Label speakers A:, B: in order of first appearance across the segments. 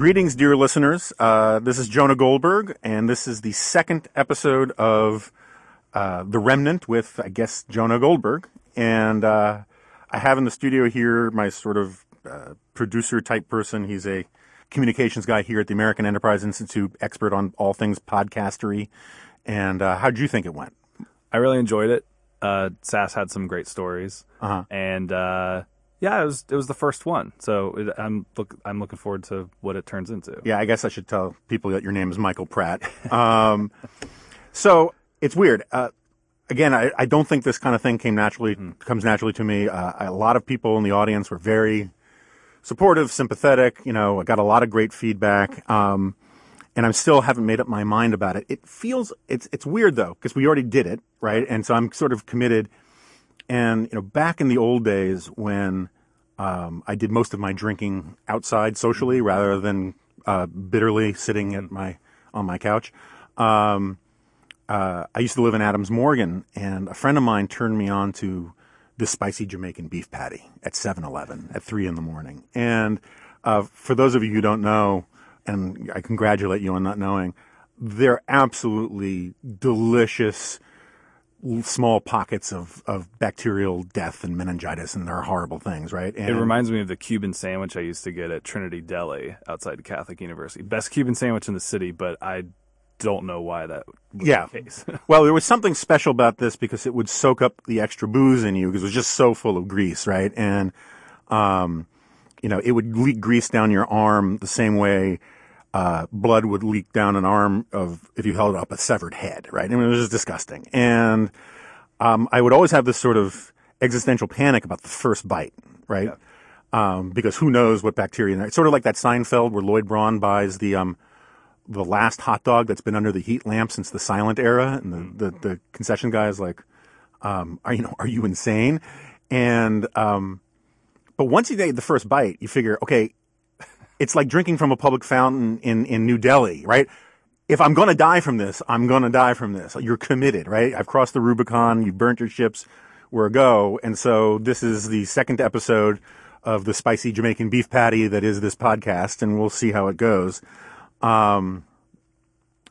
A: Greetings, dear listeners. Uh, this is Jonah Goldberg, and this is the second episode of uh, The Remnant with, I guess, Jonah Goldberg. And uh, I have in the studio here my sort of uh, producer type person. He's a communications guy here at the American Enterprise Institute, expert on all things podcastery. And uh, how'd you think it went?
B: I really enjoyed it. Uh, Sasse had some great stories,
A: Uh-huh.
B: and uh, yeah, it was it was the first one. So it, I'm look I'm looking forward to what it turns into.
A: Yeah, I guess I should tell people that your name is Michael Pratt. Um, so it's weird. Uh, again, I, I don't think this kind of thing came naturally comes naturally to me. Uh, a lot of people in the audience were very supportive, sympathetic. You know, I got a lot of great feedback. Um, and I still haven't made up my mind about it. It feels it's it's weird though because we already did it, right? And so I'm sort of committed. And you know, back in the old days when um, I did most of my drinking outside socially rather than uh, bitterly sitting at my on my couch. Um, uh, I used to live in Adams Morgan, and a friend of mine turned me on to the spicy Jamaican beef patty at 7-Eleven at three in the morning. And uh, for those of you who don't know, and I congratulate you on not knowing, they're absolutely delicious small pockets of, of bacterial death and meningitis, and they're horrible things, right? And
B: It reminds me of the Cuban sandwich I used to get at Trinity Deli outside Catholic University. Best Cuban sandwich in the city, but I don't know why that was
A: Yeah.
B: the case.
A: Well, there was something special about this because it would soak up the extra booze in you because it was just so full of grease, right? And, um, you know, it would leak grease down your arm the same way uh, blood would leak down an arm of if you held up a severed head, right? I mean, it was just disgusting. And um, I would always have this sort of existential panic about the first bite, right? Um, because who knows what bacteria. It's sort of like that Seinfeld where Lloyd Braun buys the um, the last hot dog that's been under the heat lamp since the silent era, and the, the, the concession guy is like, um, "Are you know, are you insane?" And um, but once you take the first bite, you figure, okay, it's like drinking from a public fountain in in New Delhi, right? If I'm going to die from this, I'm going to die from this. You're committed, right? I've crossed the Rubicon. You've burnt your ships. We're a go. And so this is the second episode of the spicy Jamaican beef patty that is this podcast, and we'll see how it goes. Um,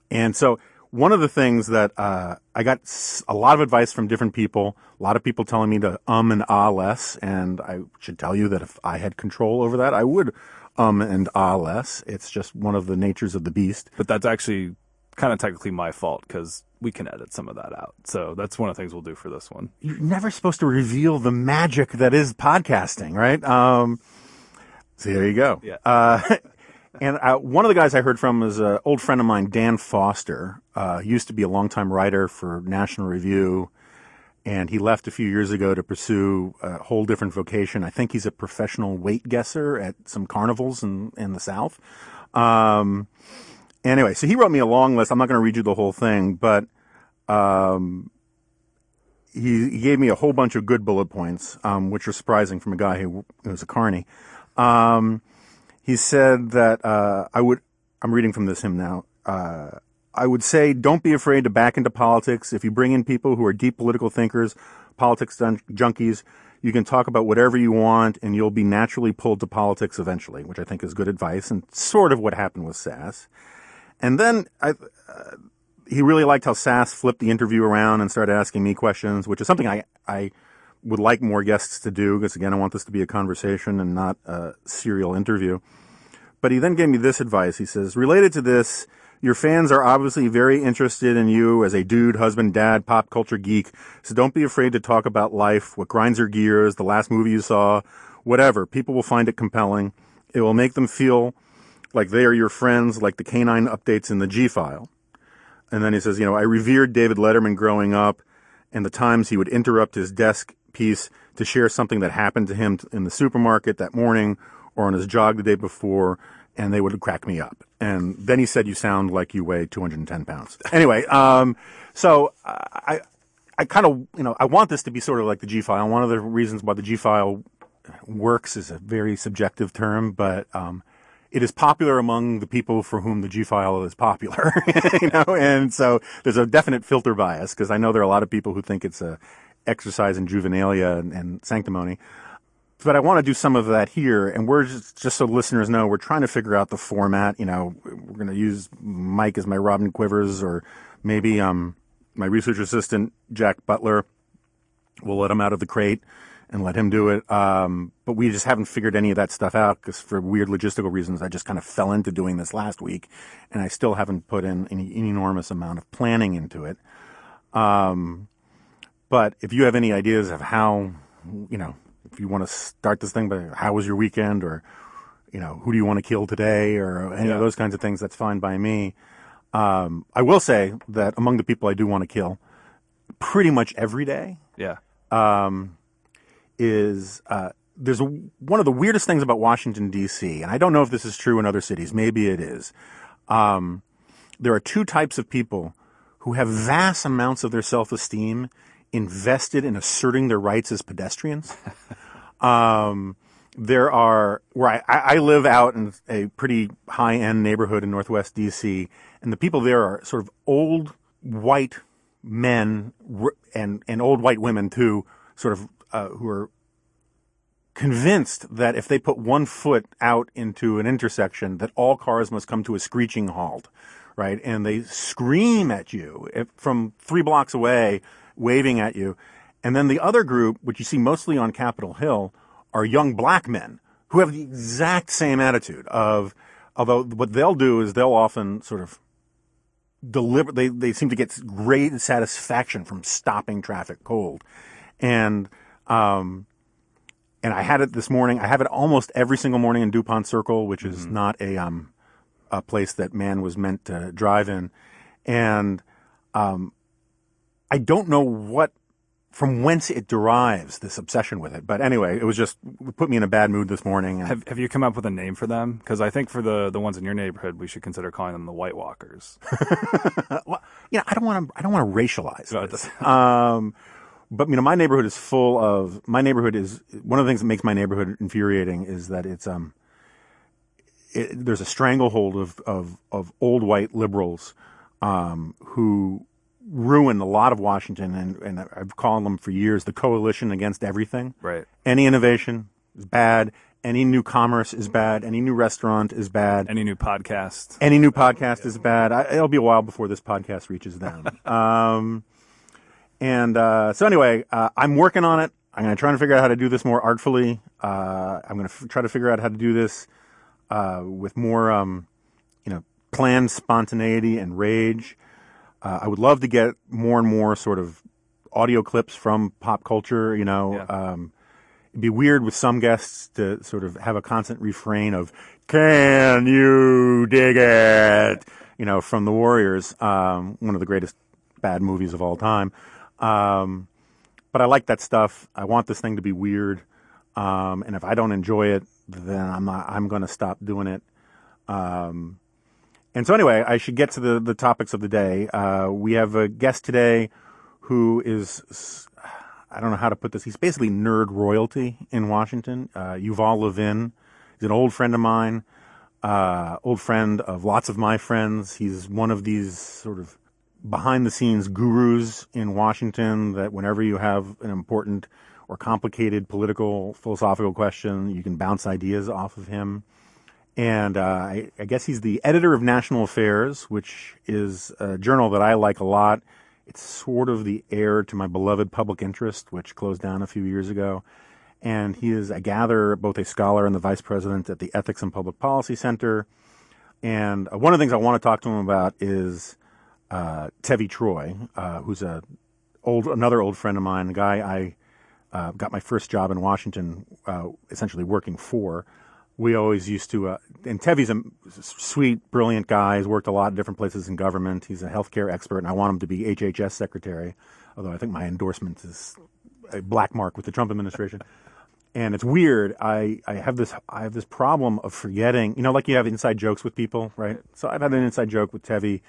A: and so one of the things that uh, I got a lot of advice from different people, a lot of people telling me to um and ah less, and I should tell you that if I had control over that, I would um and ah less. It's just one of the natures of the beast.
B: but that's actually kind of technically my fault because we can edit some of that out. So that's one of the things we'll do for this one.
A: You're never supposed to reveal the magic that is podcasting, right? Um, so there you go.
B: Yeah.
A: Uh, and uh, one of the guys I heard from is an old friend of mine, Dan Foster. Uh, used to be a longtime writer for National Review, and he left a few years ago to pursue a whole different vocation. I think he's a professional weight guesser at some carnivals in, in the South. Um, anyway, so he wrote me a long list. I'm not going to read you the whole thing, but um, he, he gave me a whole bunch of good bullet points, um, which are surprising from a guy who, was a carny. Um, he said that uh, I would. I'm reading from this hymn now. Uh, I would say, don't be afraid to back into politics. If you bring in people who are deep political thinkers, politics junkies, you can talk about whatever you want, and you'll be naturally pulled to politics eventually, which I think is good advice and sort of what happened with Sasse. And then I, uh, he really liked how Sasse flipped the interview around and started asking me questions, which is something I, I would like more guests to do because again, I want this to be a conversation and not a serial interview. But he then gave me this advice. He says, related to this, your fans are obviously very interested in you as a dude, husband, dad, pop culture geek. So don't be afraid to talk about life, what grinds your gears, the last movie you saw, whatever. People will find it compelling. It will make them feel like they are your friends, like the canine updates in the G file. And then he says, you know, I revered David Letterman growing up and the times he would interrupt his desk piece to share something that happened to him in the supermarket that morning or on his jog the day before, and they would crack me up. And then he said, you sound like you weigh 210 pounds. Anyway, um, so I, I kind of, you know, I want this to be sort of like the G file. One of the reasons why the G file works is a very subjective term, but, um, it is popular among the people for whom the G file is popular, you know, and so there's a definite filter bias because I know there are a lot of people who think it's a exercise in juvenilia and, and sanctimony. But I want to do some of that here, and we're just, just so listeners know, we're trying to figure out the format. You know, we're going to use Mike as my Robin Quivers, or maybe um, my research assistant Jack Butler. We'll let him out of the crate and let him do it. Um, but we just haven't figured any of that stuff out because for weird logistical reasons, I just kind of fell into doing this last week, and I still haven't put in any, any enormous amount of planning into it. Um, but if you have any ideas of how, you know, you want to start this thing, but how was your weekend, or you know, who do you want to kill today, or any
B: Yeah.
A: of those kinds of things, that's fine by me. Um, I will say that among the people I do want to kill, pretty much every day,
B: Yeah.
A: is uh, there's a, one of the weirdest things about Washington D.C., and I don't know if this is true in other cities. Maybe it is. Um, there are two types of people who have vast amounts of their self-esteem invested in asserting their rights as pedestrians. um, there are where I, I live out in a pretty high-end neighborhood in Northwest D.C., and the people there are sort of old white men and and old white women too, sort of uh, who are convinced that if they put one foot out into an intersection, that all cars must come to a screeching halt, right? And they scream at you if, from three blocks away, waving at you. And then the other group, which you see mostly on Capitol Hill, are young black men who have the exact same attitude of, although what they'll do is they'll often sort of deliver they, they seem to get great satisfaction from stopping traffic cold. And um and i had it this morning i have it almost every single morning in dupont circle which is not a um a place that man was meant to drive in. And um i don't know what from whence it derives this obsession with it but anyway it was just it put me in a bad mood this morning
B: Have Have you come up with a name for them? Because I think for the the ones in your neighborhood, we should consider calling them the White Walkers.
A: well, you know, I don't want to. I don't want to racialize
B: No,
A: this. um, but you know, my neighborhood is full of. My neighborhood is one of the things that makes my neighborhood infuriating is that it's um. It, there's a stranglehold of of of old white liberals, um, who ruin a lot of Washington, and and I've called them for years the coalition against everything.
B: Right.
A: Any innovation is bad. Any new commerce is bad. Any new restaurant is bad.
B: Any new podcast?
A: Any new podcast is bad. I, it'll be a while before this podcast reaches them. um, and uh, so anyway, uh, I'm working on it. I'm going to try to figure out how to do this more artfully. Uh, I'm going to f- try to figure out how to do this uh, with more, um, you know, planned spontaneity and rage. Uh, I would love to get more and more sort of audio clips from pop culture. You know,
B: Yeah.
A: um, it'd be weird with some guests to sort of have a constant refrain of "Can you dig it?" You know, from the Warriors, um, one of the greatest bad movies of all time. Um, but I like that stuff. I want this thing to be weird, um, and if I don't enjoy it, then I'm not. I'm going to stop doing it. Um, and so anyway, I should get to the the topics of the day. Uh, we have a guest today who is I don't know how to put this. He's basically nerd royalty in Washington. Uh, Yuval Levin. He's an old friend of mine, uh, old friend of lots of my friends. He's one of these sort of behind the scenes gurus in Washington that whenever you have an important or complicated political philosophical question, you can bounce ideas off of him. And uh, I, I guess he's the editor of National Affairs, which is a journal that I like a lot. It's sort of the heir to my beloved Public Interest, which closed down a few years ago. And he is, I gather, both a scholar and the vice president at the Ethics and Public Policy Center. And uh, one of the things I want to talk to him about is uh, Tevi Troy, uh, who's a old another old friend of mine, a guy I uh, got my first job in Washington, uh, essentially working for. We always used to, uh, and Tevi's a sweet, brilliant guy. He's worked a lot of different places in government. He's a healthcare expert, and I want him to be HHS secretary. Although I think my endorsement is a black mark with the Trump administration. And it's weird. I, I have this I have this problem of forgetting. You know, like you have inside jokes with people, right? So I've had an inside joke with Tevi.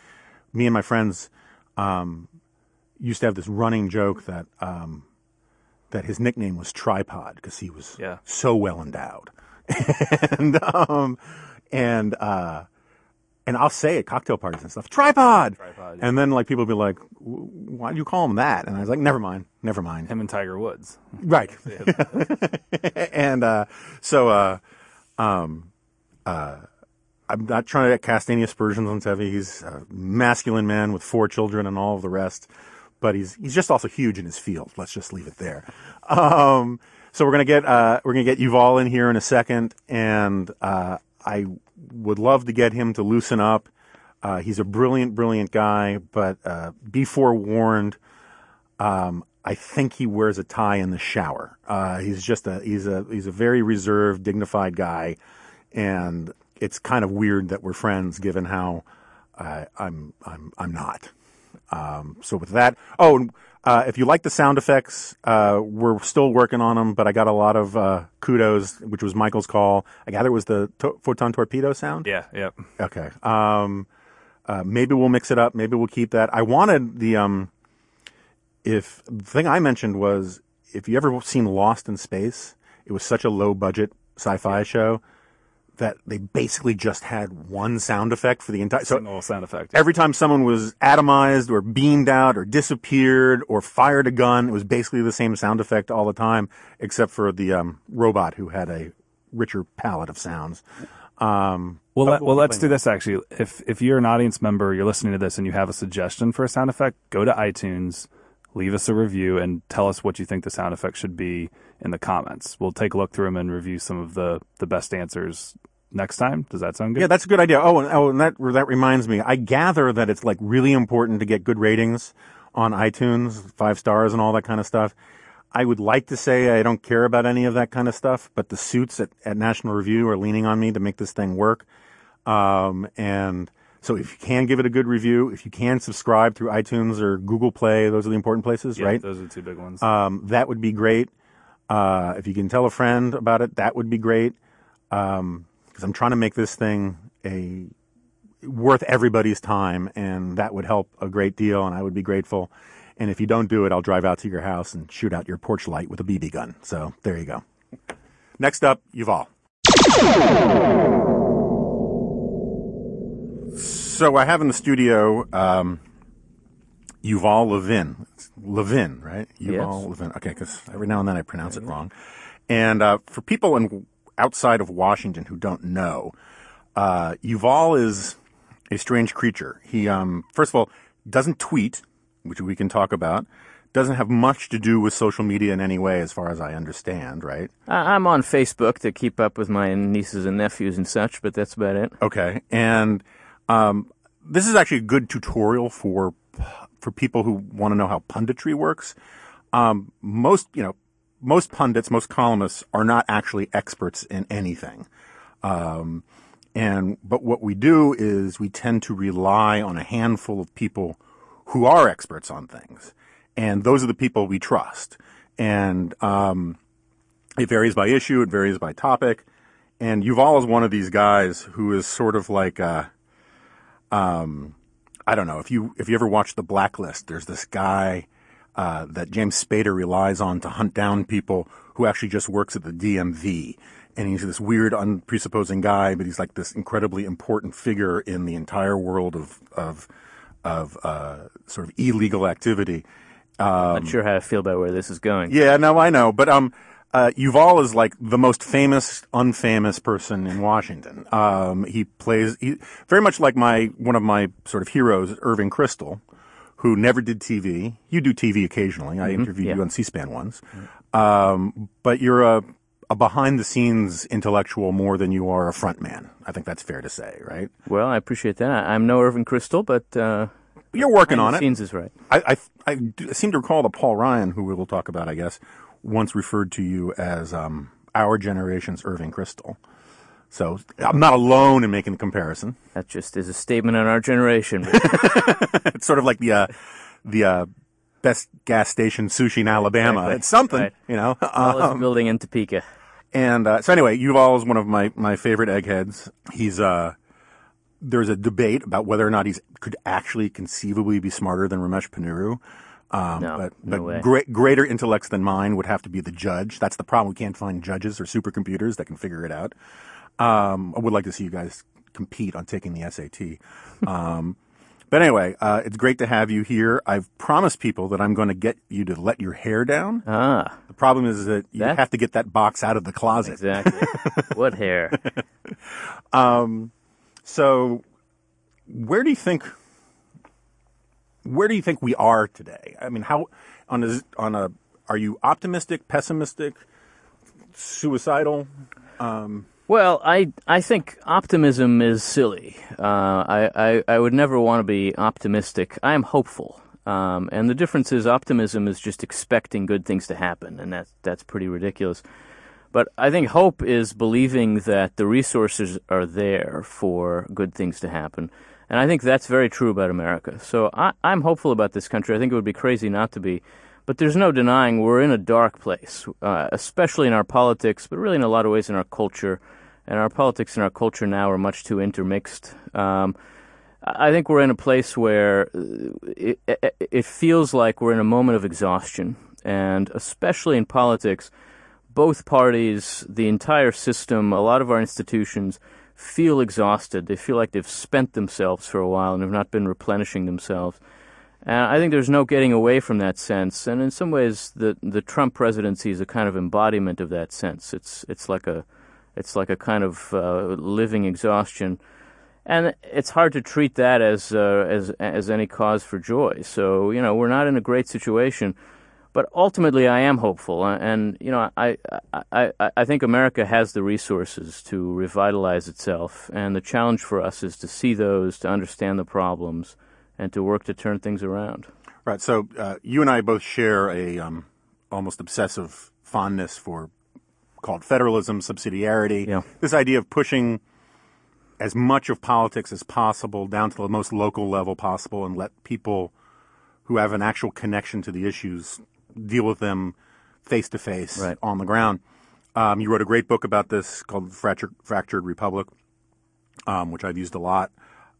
A: Me and my friends um, used to have this running joke that um, that his nickname was Tripod because he was
B: Yeah.
A: so well endowed, and um, and uh, and I'll say at cocktail parties and stuff, tripod.
B: Tripod, yeah.
A: And then like people will be like, why do you call him that? And I was like, never mind, never mind.
B: Him and Tiger Woods.
A: Right. and uh, so uh, um, uh, I'm not trying to cast any aspersions on Tevi. He's a masculine man with four children and all of the rest, but he's he's just also huge in his field. Let's just leave it there. Um, so we're gonna get uh, we're gonna get Yuval in here in a second, and uh, I would love to get him to loosen up. Uh, he's a brilliant, brilliant guy, but uh, be forewarned. Um, I think he wears a tie in the shower. Uh, he's just a he's a he's a very reserved, dignified guy, and it's kind of weird that we're friends, given how uh, I'm I'm I'm not. Um, so with that, oh, and, uh, if you like the sound effects, uh, we're still working on them, but I got a lot of uh, kudos, which was Michael's call. I gather it was the to- photon torpedo sound.
B: Yeah, yep.
A: Okay. Um, uh, maybe we'll mix it up. Maybe we'll keep that. I wanted the um, if the thing I mentioned was if you ever seen Lost in Space, it was such a low budget sci-fi show that they basically just had one sound effect for the entire. So
B: sound effect.
A: every time someone was atomized or beamed out or disappeared or fired a gun, it was basically the same sound effect all the time, except for the um, robot who had a richer palette of sounds. Um,
B: Well, let, well, let's do this actually. If if you're an audience member, you're listening to this, and you have a suggestion for a sound effect, go to iTunes, leave us a review, and tell us what you think the sound effect should be in the comments. We'll take a look through them and review some of the the best answers next time. Does that sound good?
A: Yeah, that's a good idea. Oh, and, oh, and that that reminds me. I gather that it's like really important to get good ratings on iTunes, five stars and all that kind of stuff. I would like to say I don't care about any of that kind of stuff, but the suits at, at National Review are leaning on me to make this thing work. Um, and so if you can give it a good review, if you can subscribe through iTunes or Google Play, those are the important places,
B: Yeah,
A: right?
B: Those are the two big ones.
A: Um, that would be great. Uh, if you can tell a friend about it, that would be great. Um, because I'm trying to make this thing a worth everybody's time, and that would help a great deal, and I would be grateful. And if you don't do it, I'll drive out to your house and shoot out your porch light with a BB gun. So there you go. Next up, Yuval. So I have in the studio um, Yuval Levin. It's Levin, right? Yuval
C: Yes.
A: Levin. Okay, because every now and then I pronounce it wrong. And uh, for people in, outside of Washington who don't know, uh, Yuval is a strange creature. He, um, first of all, doesn't tweet, which we can talk about. Doesn't have much to do with social media in any way, as far as I understand, right?
C: I'm on Facebook to keep up with my nieces and nephews and such, but that's about it.
A: Okay, and um, this is actually a good tutorial for for people who want to know how punditry works. Um, most, you know, most pundits, most columnists are not actually experts in anything. Um, and but what we do is we tend to rely on a handful of people who are experts on things, and those are the people we trust. And um, it varies by issue, it varies by topic. And Yuval is one of these guys who is sort of like, uh, um, I don't know if you if you ever watch The Blacklist. There's this guy uh, that James Spader relies on to hunt down people who actually just works at the DMV, and he's this weird, unpresupposing guy, but he's like this incredibly important figure in the entire world of of of uh, sort of illegal activity.
C: Not sure how I feel about where this is going.
A: Yeah, no, I know, but um, uh, Yuval is like the most famous, unfamous person in Washington. Um, he plays he, very much like my one of my sort of heroes, Irving Kristol, who never did TV. You do TV occasionally. I interviewed
C: yeah.
A: you on C-SPAN once, um, but you're a a behind-the-scenes intellectual more than you are a front man. I think that's fair to say, right?
C: Well, I appreciate that. I'm no Irving Kristol, but uh,
A: You're working
C: behind
A: on
C: the
A: it.
C: scenes is right.
A: I, I, I seem to recall that Paul Ryan, who we will talk about, I guess, once referred to you as um, our generation's Irving Kristol. So I'm not alone in making the comparison.
C: That just is a statement on our generation.
A: It's sort of like the uh, the uh, best gas station sushi in Alabama.
C: Exactly.
A: It's something,
C: Right.
A: you know. Um,
C: building in Topeka.
A: and uh, so anyway, Yuval is one of my, my favorite eggheads. He's uh, there's a debate about whether or not he could actually conceivably be smarter than Ramesh Ponnuru. Um,
C: No,
A: but
C: no
A: but great, greater intellects than mine would have to be the judge. That's the problem. We can't find judges or supercomputers that can figure it out. Um, I would like to see you guys compete on taking the SAT. Um, but anyway, uh, it's great to have you here. I've promised people that I'm going to get you to let your hair down.
C: Ah,
A: The problem is that you
C: That-
A: have to get that box out of the closet.
C: exactly. what hair?
A: So, where do you think where do you think we are today? I mean, how on a on a are you optimistic, pessimistic, suicidal?
C: Well, I I think optimism is silly. Uh, I, I I would never want to be optimistic. I am hopeful, um, and the difference is optimism is just expecting good things to happen, and that's that's pretty ridiculous. But I think hope is believing that the resources are there for good things to happen, and I think that's very true about America. So I, I'm hopeful about this country. I think it would be crazy not to be. But there's no denying we're in a dark place, uh, especially in our politics, but really in a lot of ways in our culture. And our politics and our culture now are much too intermixed. Um, I think we're in a place where uh, it, it, it feels like we're in a moment of exhaustion. And especially in politics, both parties, the entire system, a lot of our institutions feel exhausted. They feel like they've spent themselves for a while and have not been replenishing themselves. And I think there's no getting away from that sense. And in some ways, the the Trump presidency is a kind of embodiment of that sense. It's it's like a it's like a kind of uh, living exhaustion, and it's hard to treat that as uh, as as any cause for joy. So you know, we're not in a great situation. But ultimately, I am hopeful, and you know, I, I, I, I think America has the resources to revitalize itself, and the challenge for us is to see those, to understand the problems, and to work to turn things around.
A: Right. So uh, you and I both share a um, almost obsessive fondness for called federalism, subsidiarity.
C: Yeah.
A: This idea of pushing as much of politics as possible down to the most local level possible, and let people who have an actual connection to the issues deal with them face to face on the ground. Um, you wrote a great book about this called Fractured, Fractured Republic, um, which I've used a lot.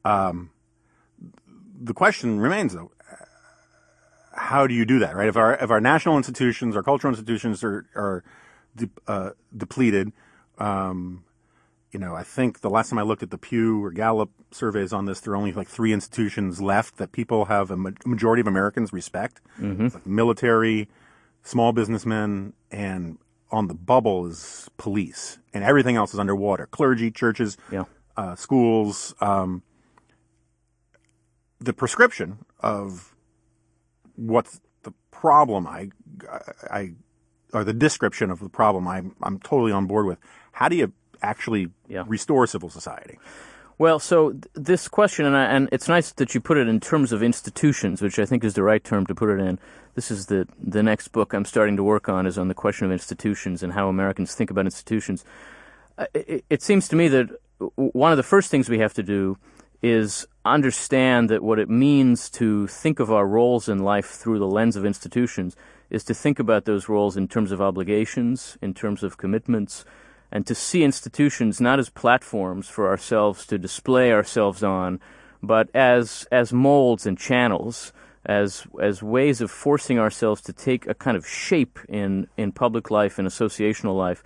A: Um, the question remains, though, how do you do that, right? If our if our national institutions, our cultural institutions are are de- uh, depleted, um, you know, I think the last time I looked at the Pew or Gallup surveys on this, there are only like three institutions left that people have a ma- majority of Americans respect: It's like military, small businessmen, and on the bubble is police, and everything else is underwater: clergy, churches,
C: Yeah.
A: uh, schools. Um, the prescription of what's the problem I, I, or the description of the problem I'm, I'm totally on board with. How do you actually
C: Yeah.
A: restore civil society?
C: Well, so th- this question, and, I, and it's nice that you put it in terms of institutions, which I think is the right term to put it in. This is the the next book I'm starting to work on is on the question of institutions and how Americans think about institutions. Uh, It, it seems to me that one of the first things we have to do is understand that what it means to think of our roles in life through the lens of institutions is to think about those roles in terms of obligations, in terms of commitments, and to see institutions not as platforms for ourselves to display ourselves on, but as as molds and channels, as as ways of forcing ourselves to take a kind of shape in in public life and associational life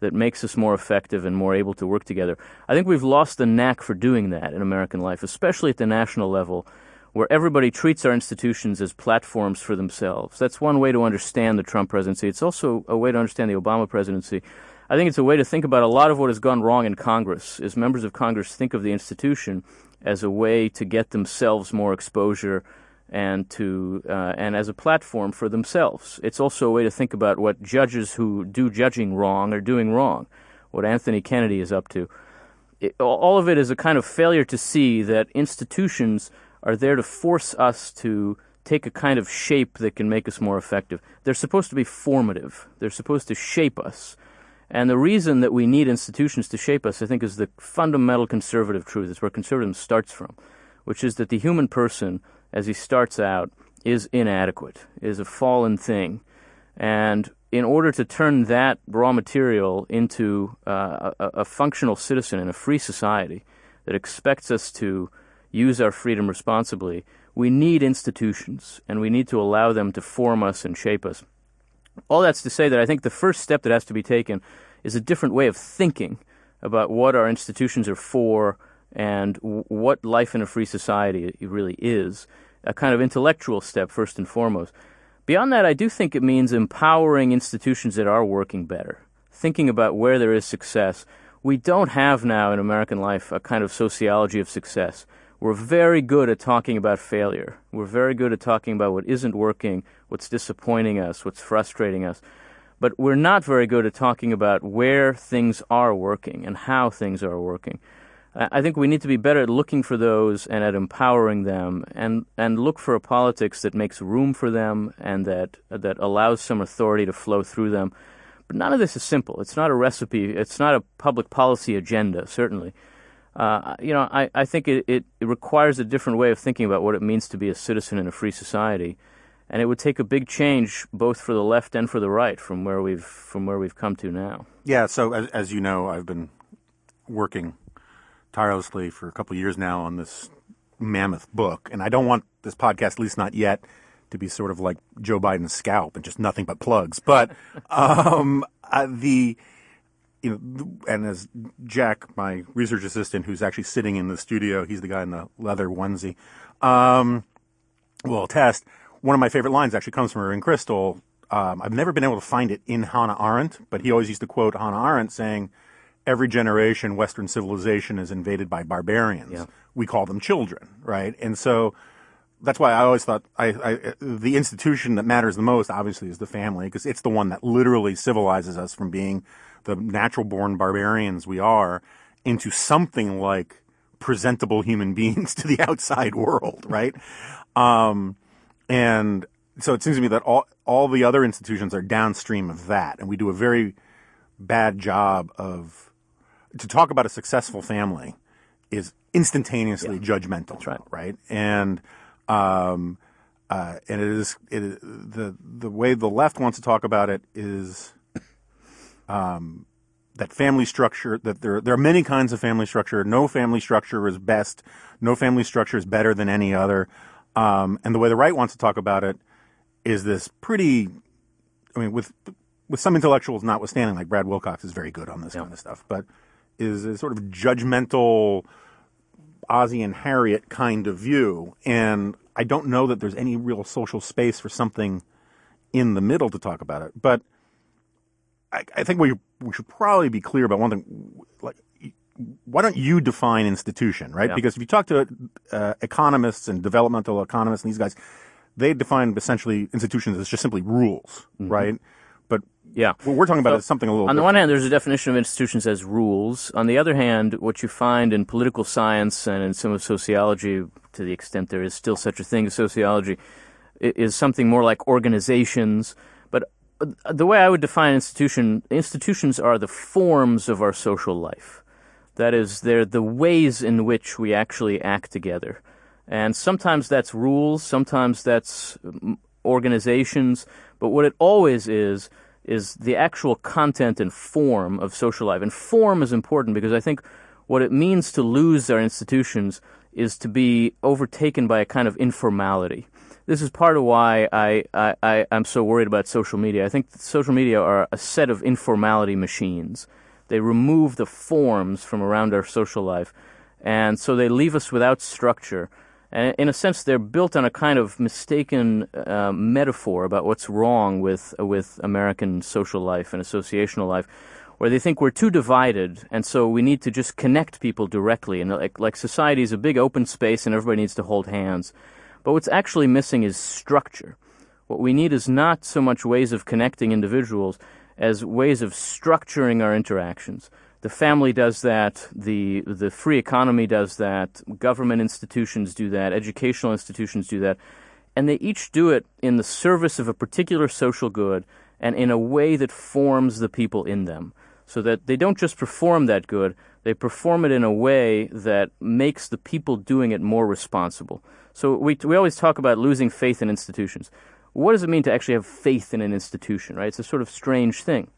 C: that makes us more effective and more able to work together. I think we've lost the knack for doing that in American life, especially at the national level, where everybody treats our institutions as platforms for themselves. That's one way to understand the Trump presidency. It's also a way to understand the Obama presidency. I think it's a way to think about a lot of what has gone wrong in Congress. Is members of Congress think of the institution as a way to get themselves more exposure and to uh, and as a platform for themselves. It's also a way to think about what judges who do judging wrong are doing wrong. What Anthony Kennedy is up to. It, all of it is a kind of failure to see that institutions are there to force us to take a kind of shape that can make us more effective. They're supposed to be formative. They're supposed to shape us. And the reason that we need institutions to shape us, I think, is the fundamental conservative truth. It's where conservatism starts from, which is that the human person, as he starts out, is inadequate, is a fallen thing. And in order to turn that raw material into uh, a, a functional citizen in a free society that expects us to use our freedom responsibly, we need institutions and we need to allow them to form us and shape us. All that's to say that I think the first step that has to be taken is a different way of thinking about what our institutions are for, and what life in a free society really is, a kind of intellectual step first and foremost. Beyond that, I do think it means empowering institutions that are working better, thinking about where there is success. We don't have now in American life a kind of sociology of success. We're very good at talking about failure. We're very good at talking about what isn't working, what's disappointing us, what's frustrating us. But we're not very good at talking about where things are working and how things are working. I think we need to be better at looking for those and at empowering them, and, and look for a politics that makes room for them and that that allows some authority to flow through them. But none of this is simple. It's not a recipe. It's not a public policy agenda. Certainly, uh, you know, I, I think it, it, requires a different way of thinking about what it means to be a citizen in a free society, and it would take a big change both for the left and for the right from where we've from where we've come to now.
A: Yeah. So as, as you know, I've been working tirelessly for a couple years now on this mammoth book, and I don't want this podcast, at least not yet, to be sort of like Joe Biden's scalp and just nothing but plugs. But um, uh, the and as Jack, my research assistant, who's actually sitting in the studio, he's the guy in the leather onesie, um, will test. One of my favorite lines actually comes from Irving Kristol. Um, I've never been able to find it in Hannah Arendt, but he always used to quote Hannah Arendt saying, every generation Western civilization is invaded by barbarians.
C: Yeah.
A: We call them children, right? And so that's why I always thought I, I, the institution that matters the most, obviously, is the family, because it's the one that literally civilizes us from being the natural born barbarians we are into something like presentable human beings to the outside world, right? Um, and so it seems to me that all all the other institutions are downstream of that, and we do a very bad job of to talk about a successful family is instantaneously
C: Yeah.
A: judgmental.
C: That's right.
A: Right. And um, uh, and it is it is- the the way the left wants to talk about it is um, that family structure that there there are many kinds of family structure. No family structure is best. No family structure is better than any other. Um, and the way the right wants to talk about it is this pretty. I mean, with with some intellectuals notwithstanding, like Brad Wilcox is very good on this kind of stuff, but is a sort of judgmental Ozzie and Harriet kind of view. And I don't know that there's any real social space for something in the middle to talk about it. But I, I think we we should probably be clear about one thing. Like, why don't you define institution, right?
C: Yeah.
A: Because if you talk to uh, economists and developmental economists and these guys, they define essentially institutions as just simply rules, right? But
C: Yeah.
A: what we're talking about
C: So,
A: is something a little.
C: On the one hand, there's a definition of institutions as rules. On the other hand, what you find in political science and in some of sociology, to the extent there is still such a thing as sociology, is something more like organizations. The way I would define institution, institutions are the forms of our social life. That is, they're the ways in which we actually act together. And sometimes that's rules, sometimes that's mm, organizations, but what it always is, is the actual content and form of social life. And form is important because I think what it means to lose our institutions is to be overtaken by a kind of informality. This is part of why I, I, I, I'm so worried about social media. I think social media are a set of informality machines. They remove the forms from around our social life, and so they leave us without structure. And in a sense, they're built on a kind of mistaken uh, metaphor about what's wrong with with American social life and associational life, where they think we're too divided, and so we need to just connect people directly. And like like society is a big open space, and everybody needs to hold hands. But what's actually missing is structure. What we need is not so much ways of connecting individuals as ways of structuring our interactions. The family does that, the the free economy does that, government institutions do that, educational institutions do that, and they each do it in the service of a particular social good and in a way that forms the people in them. So that they don't just perform that good, they perform it in a way that makes the people doing it more responsible. So we we always talk about losing faith in institutions. What does it mean to actually have faith in an institution, right? It's a sort of strange thing.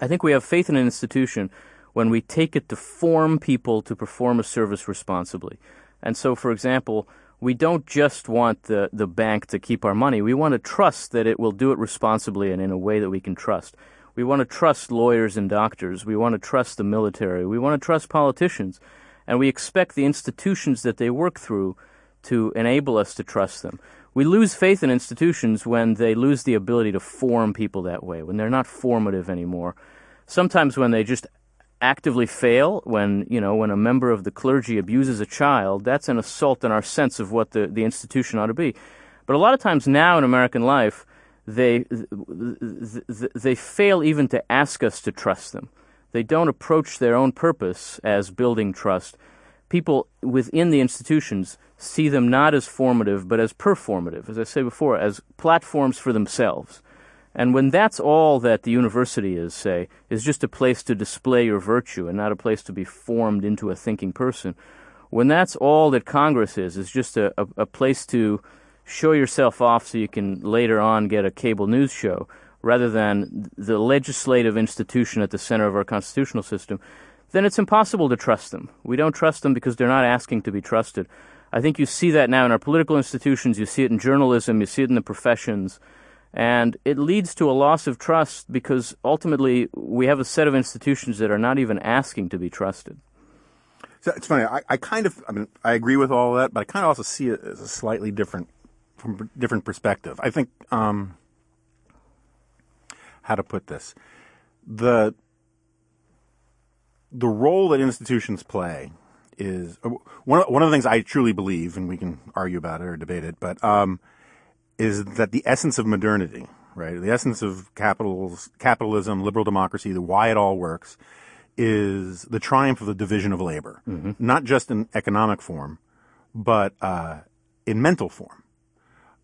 C: I think we have faith in an institution when we take it to form people to perform a service responsibly. And so, for example, we don't just want the, the bank to keep our money. We want to trust that it will do it responsibly and in a way that we can trust. We want to trust lawyers and doctors. We want to trust the military. We want to trust politicians. and we expect the institutions that they work through to enable us to trust them. We lose faith in institutions when they lose the ability to form people that way, when they're not formative anymore. Sometimes when they just actively fail, when you know when a member of the clergy abuses a child, that's an assault on our sense of what the, the institution ought to be. But a lot of times now in American life, they they fail even to ask us to trust them. They don't approach their own purpose as building trust. People within the institutions see them not as formative, but as performative, as I say before, as platforms for themselves. And when that's all that the university is, say, is just a place to display your virtue and not a place to be formed into a thinking person, when that's all that Congress is, is just a, a, a place to show yourself off so you can later on get a cable news show, rather than the legislative institution at the center of our constitutional system, then it's impossible to trust them. We don't trust them because they're not asking to be trusted. I think you see that now in our political institutions, you see it in journalism, you see it in the professions. And it leads to a loss of trust because ultimately we have a set of institutions that are not even asking to be trusted.
A: So it's funny. I, I kind of, I mean, I agree with all that, but I kind of also see it as a slightly different, from different perspective. I think, um, how to put this, the the role that institutions play is uh, one of, one of the things I truly believe, and we can argue about it or debate it, but um, is that the essence of modernity, right? The essence of capitals, capitalism, liberal democracy, the why it all works, is the triumph of the division of labor, mm-hmm. not just in economic form, but uh, in mental form.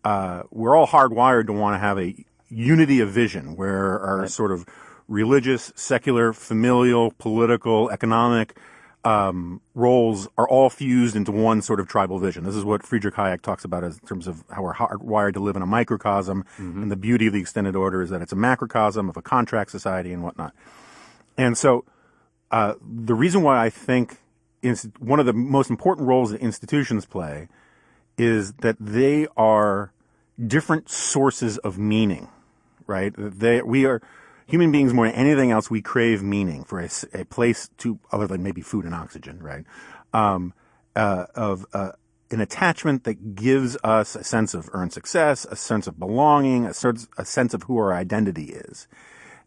A: Uh, we're all hardwired to want to have a unity of vision where our right. sort of religious, secular, familial, political, economic um, roles are all fused into one sort of tribal vision. This is what Friedrich Hayek talks about in terms of how we're hardwired to live in a microcosm. Mm-hmm. And the beauty of the extended order is that it's a macrocosm of a contract society and whatnot. And so uh, the reason why I think one of the most important roles that institutions play is that they are different sources of meaning, right? They, we are human beings more than anything else, we crave meaning for a, a place to, other than maybe food and oxygen, right? Um, uh, of uh, an attachment that gives us a sense of earned success, a sense of belonging, a, sort a sense of who our identity is.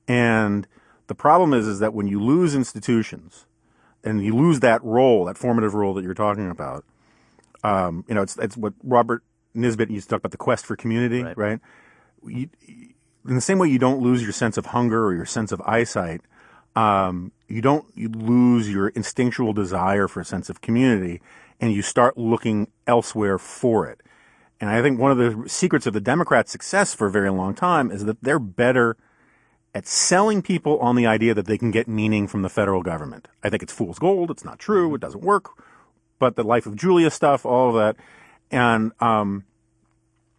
A: And the problem is, is that when you lose institutions and you lose that role, that formative role that you're talking about, um, you know, it's, it's what Robert Nisbet used to talk about the quest for community, right? right? You, in the same way you don't lose your sense of hunger or your sense of eyesight, um, you don't you lose your instinctual desire for a sense of community, and you start looking elsewhere for it. And I think one of the secrets of the Democrats' success for a very long time is that they're better at selling people on the idea that they can get meaning from the federal government. I think it's fool's gold. It's not true. It doesn't work. But the life of Julia stuff, all of that, and um,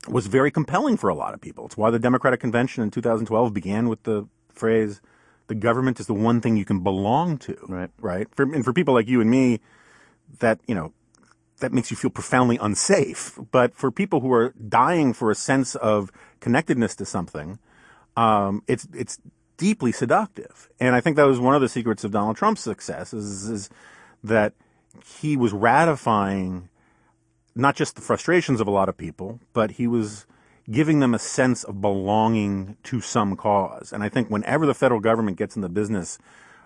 A: was very compelling for a lot of people. It's why the Democratic Convention in 2012 began with the phrase, the government is the one thing you can belong to.
C: Right.
A: Right. For, and for people like you and me, that, you know, that makes you feel profoundly unsafe. But for people who are dying for a sense of connectedness to something, um, it's, it's deeply seductive. And I think that was one of the secrets of Donald Trump's success is, is that he was ratifying not just the frustrations of a lot of people, but he was giving them a sense of belonging to some cause. And I think whenever the federal government gets in the business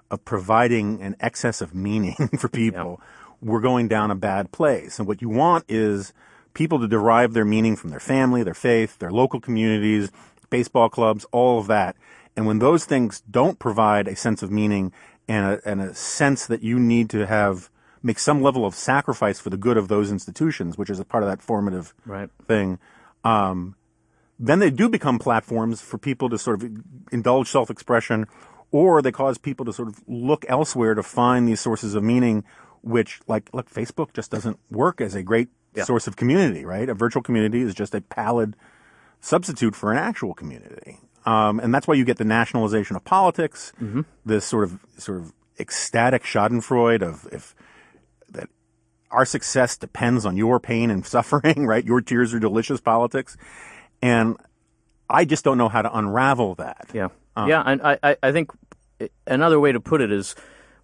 A: of providing an excess of meaning for people, we're going down a bad place. And what you want is people to derive their meaning from their family, their faith, their local communities, baseball clubs, all of that. And when those things don't provide a sense of meaning and a, and a sense that you need to have make some level of sacrifice for the good of those institutions, which is a part of that formative
C: right.
A: thing, um, then they do become platforms for people to sort of indulge self-expression, or they cause people to sort of look elsewhere to find these sources of meaning, which, like, look, Facebook just doesn't work as a great yeah. source of community, right? A virtual community is just a pallid substitute for an actual community. Um, and that's why you get the nationalization of politics, mm-hmm. this sort of sort of ecstatic Schadenfreude of if our success depends on your pain and suffering, right? Your tears are delicious politics. And I just don't know how to unravel that.
C: Yeah. Um, yeah. And I, I think another way to put it is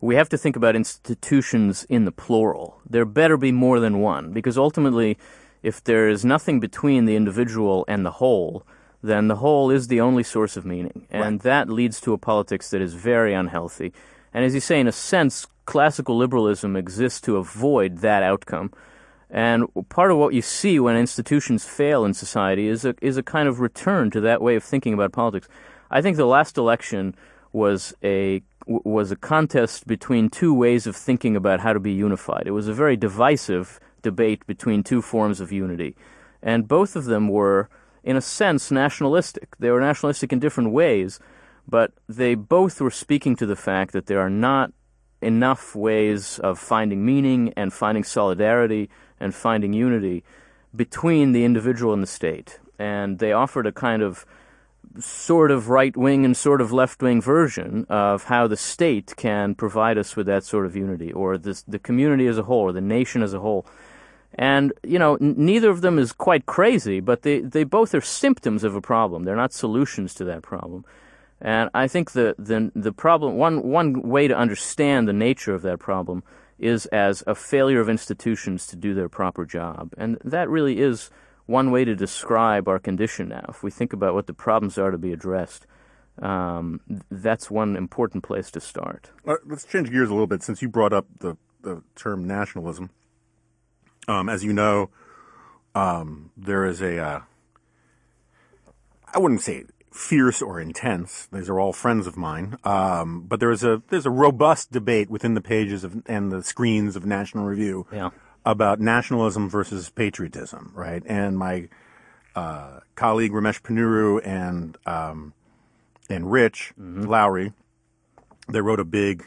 C: we have to think about institutions in the plural. There better be more than one, because ultimately, if there is nothing between the individual and the whole, then the whole is the only source of meaning. And right. that leads to a politics that is very unhealthy. And as you say, in a sense, classical liberalism exists to avoid that outcome. And part of what you see when institutions fail in society is a, is a kind of return to that way of thinking about politics. I think the last election was a was a contest between two ways of thinking about how to be unified. It was a very divisive debate between two forms of unity, and both of them were, in a sense, nationalistic. They were nationalistic in different ways, but they both were speaking to the fact that there are not enough ways of finding meaning and finding solidarity and finding unity between the individual and the state. And they offered a kind of sort of right wing and sort of left wing version of how the state can provide us with that sort of unity, or this, the community as a whole, or the nation as a whole. And, you know, n- neither of them is quite crazy, but they, they both are symptoms of a problem. They're not solutions to that problem. And I think the, the, the problem, one, one way to understand the nature of that problem is as a failure of institutions to do their proper job. And that really is one way to describe our condition now. If we think about what the problems are to be addressed, um, that's one important place to start.
A: Uh, let's change gears a little bit since you brought up the, the term nationalism. Um, as you know, um, there is a uh, I wouldn't say fierce or intense. These are all friends of mine. Um, but there is a there's a robust debate within the pages of and the screens of National Review
C: yeah.
A: about nationalism versus patriotism, right? And my uh, colleague Ramesh Ponnuru and um, and Rich mm-hmm. Lowry, they wrote a big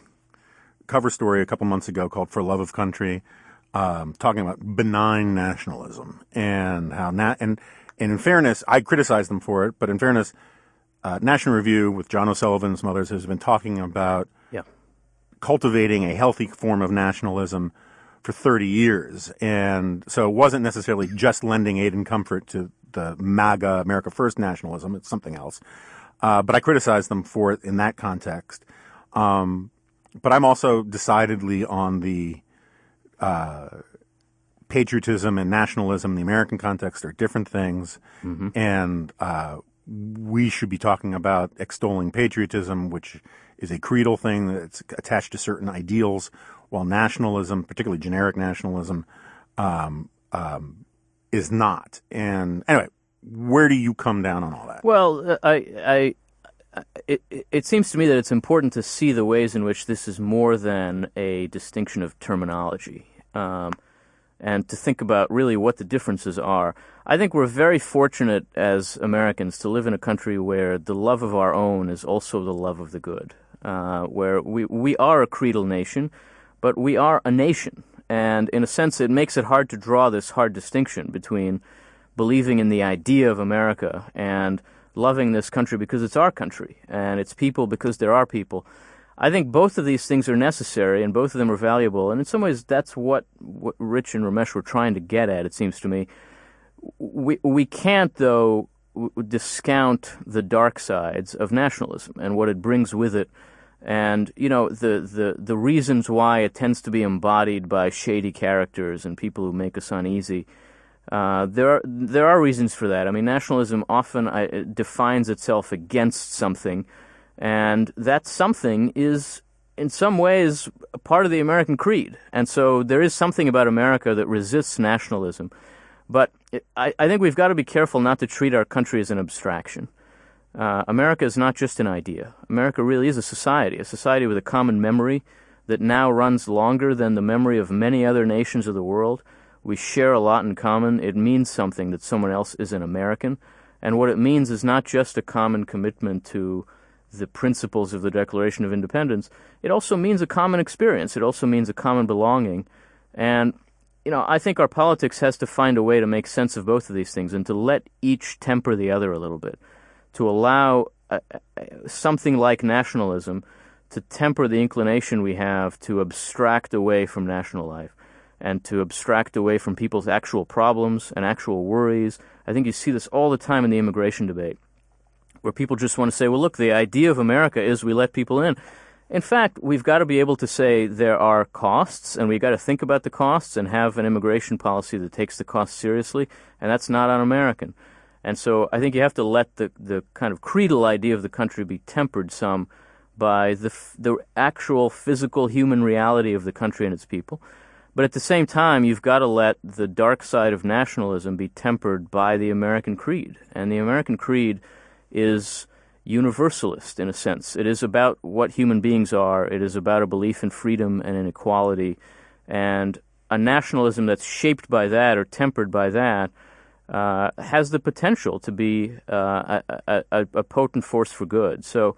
A: cover story a couple months ago called "For Love of Country," um, talking about benign nationalism and how na- and and in fairness, I criticize them for it, but in fairness, uh, National Review with John O'Sullivan and some others has been talking about
C: yeah.
A: cultivating a healthy form of nationalism for 30 years. And so it wasn't necessarily just lending aid and comfort to the MAGA, America First nationalism. It's something else. Uh, but I criticize them for it in that context. Um, but I'm also decidedly on the uh, patriotism and nationalism in the American context are different things. Mm-hmm. And uh, we should be talking about extolling patriotism, which is a creedal thing that's attached to certain ideals, while nationalism, particularly generic nationalism, um, um, is not. And anyway, where do you come down on all that?
C: Well, I, I, it, it seems to me that it's important to see the ways in which this is more than a distinction of terminology. Um, and to think about really what the differences are. I think we're very fortunate as Americans to live in a country where the love of our own is also the love of the good, uh, where we, we are a creedal nation, but we are a nation. And in a sense, it makes it hard to draw this hard distinction between believing in the idea of America and loving this country because it's our country and its people because there are people. I think both of these things are necessary and both of them are valuable. And in some ways, that's what, what Rich and Ramesh were trying to get at, it seems to me. We, we can't, though, discount the dark sides of nationalism and what it brings with it. And, you know, the, the, the reasons why it tends to be embodied by shady characters and people who make us uneasy. Uh, there are there are reasons for that. I mean, nationalism often uh, defines itself against something and that something is, in some ways, part of the American creed. And so there is something about America that resists nationalism. But I, I, think we've got to be careful not to treat our country as an abstraction. Uh, America is not just an idea. America really is a society, a society with a common memory that now runs longer than the memory of many other nations of the world. We share a lot in common. It means something that someone else is an American. And what it means is not just a common commitment to the principles of the Declaration of Independence, it also means a common experience. It also means a common belonging. And, you know, I think our politics has to find a way to make sense of both of these things and to let each temper the other a little bit, to allow uh, uh, something like nationalism to temper the inclination we have to abstract away from national life and to abstract away from people's actual problems and actual worries. I think you see this all the time in the immigration debate where people just want to say, well, look, the idea of America is we let people in. In fact, we've got to be able to say there are costs, and we've got to think about the costs and have an immigration policy that takes the costs seriously, and that's not un American. And so I think you have to let the, the kind of creedal idea of the country be tempered some by the, the actual physical human reality of the country and its people. But at the same time, you've got to let the dark side of nationalism be tempered by the American creed. And the American creed is universalist in a sense. It is about what human beings are, it is about a belief in freedom and in equality. And a nationalism that's shaped by that or tempered by that uh, has the potential to be uh, a, a, a, potent force for good. So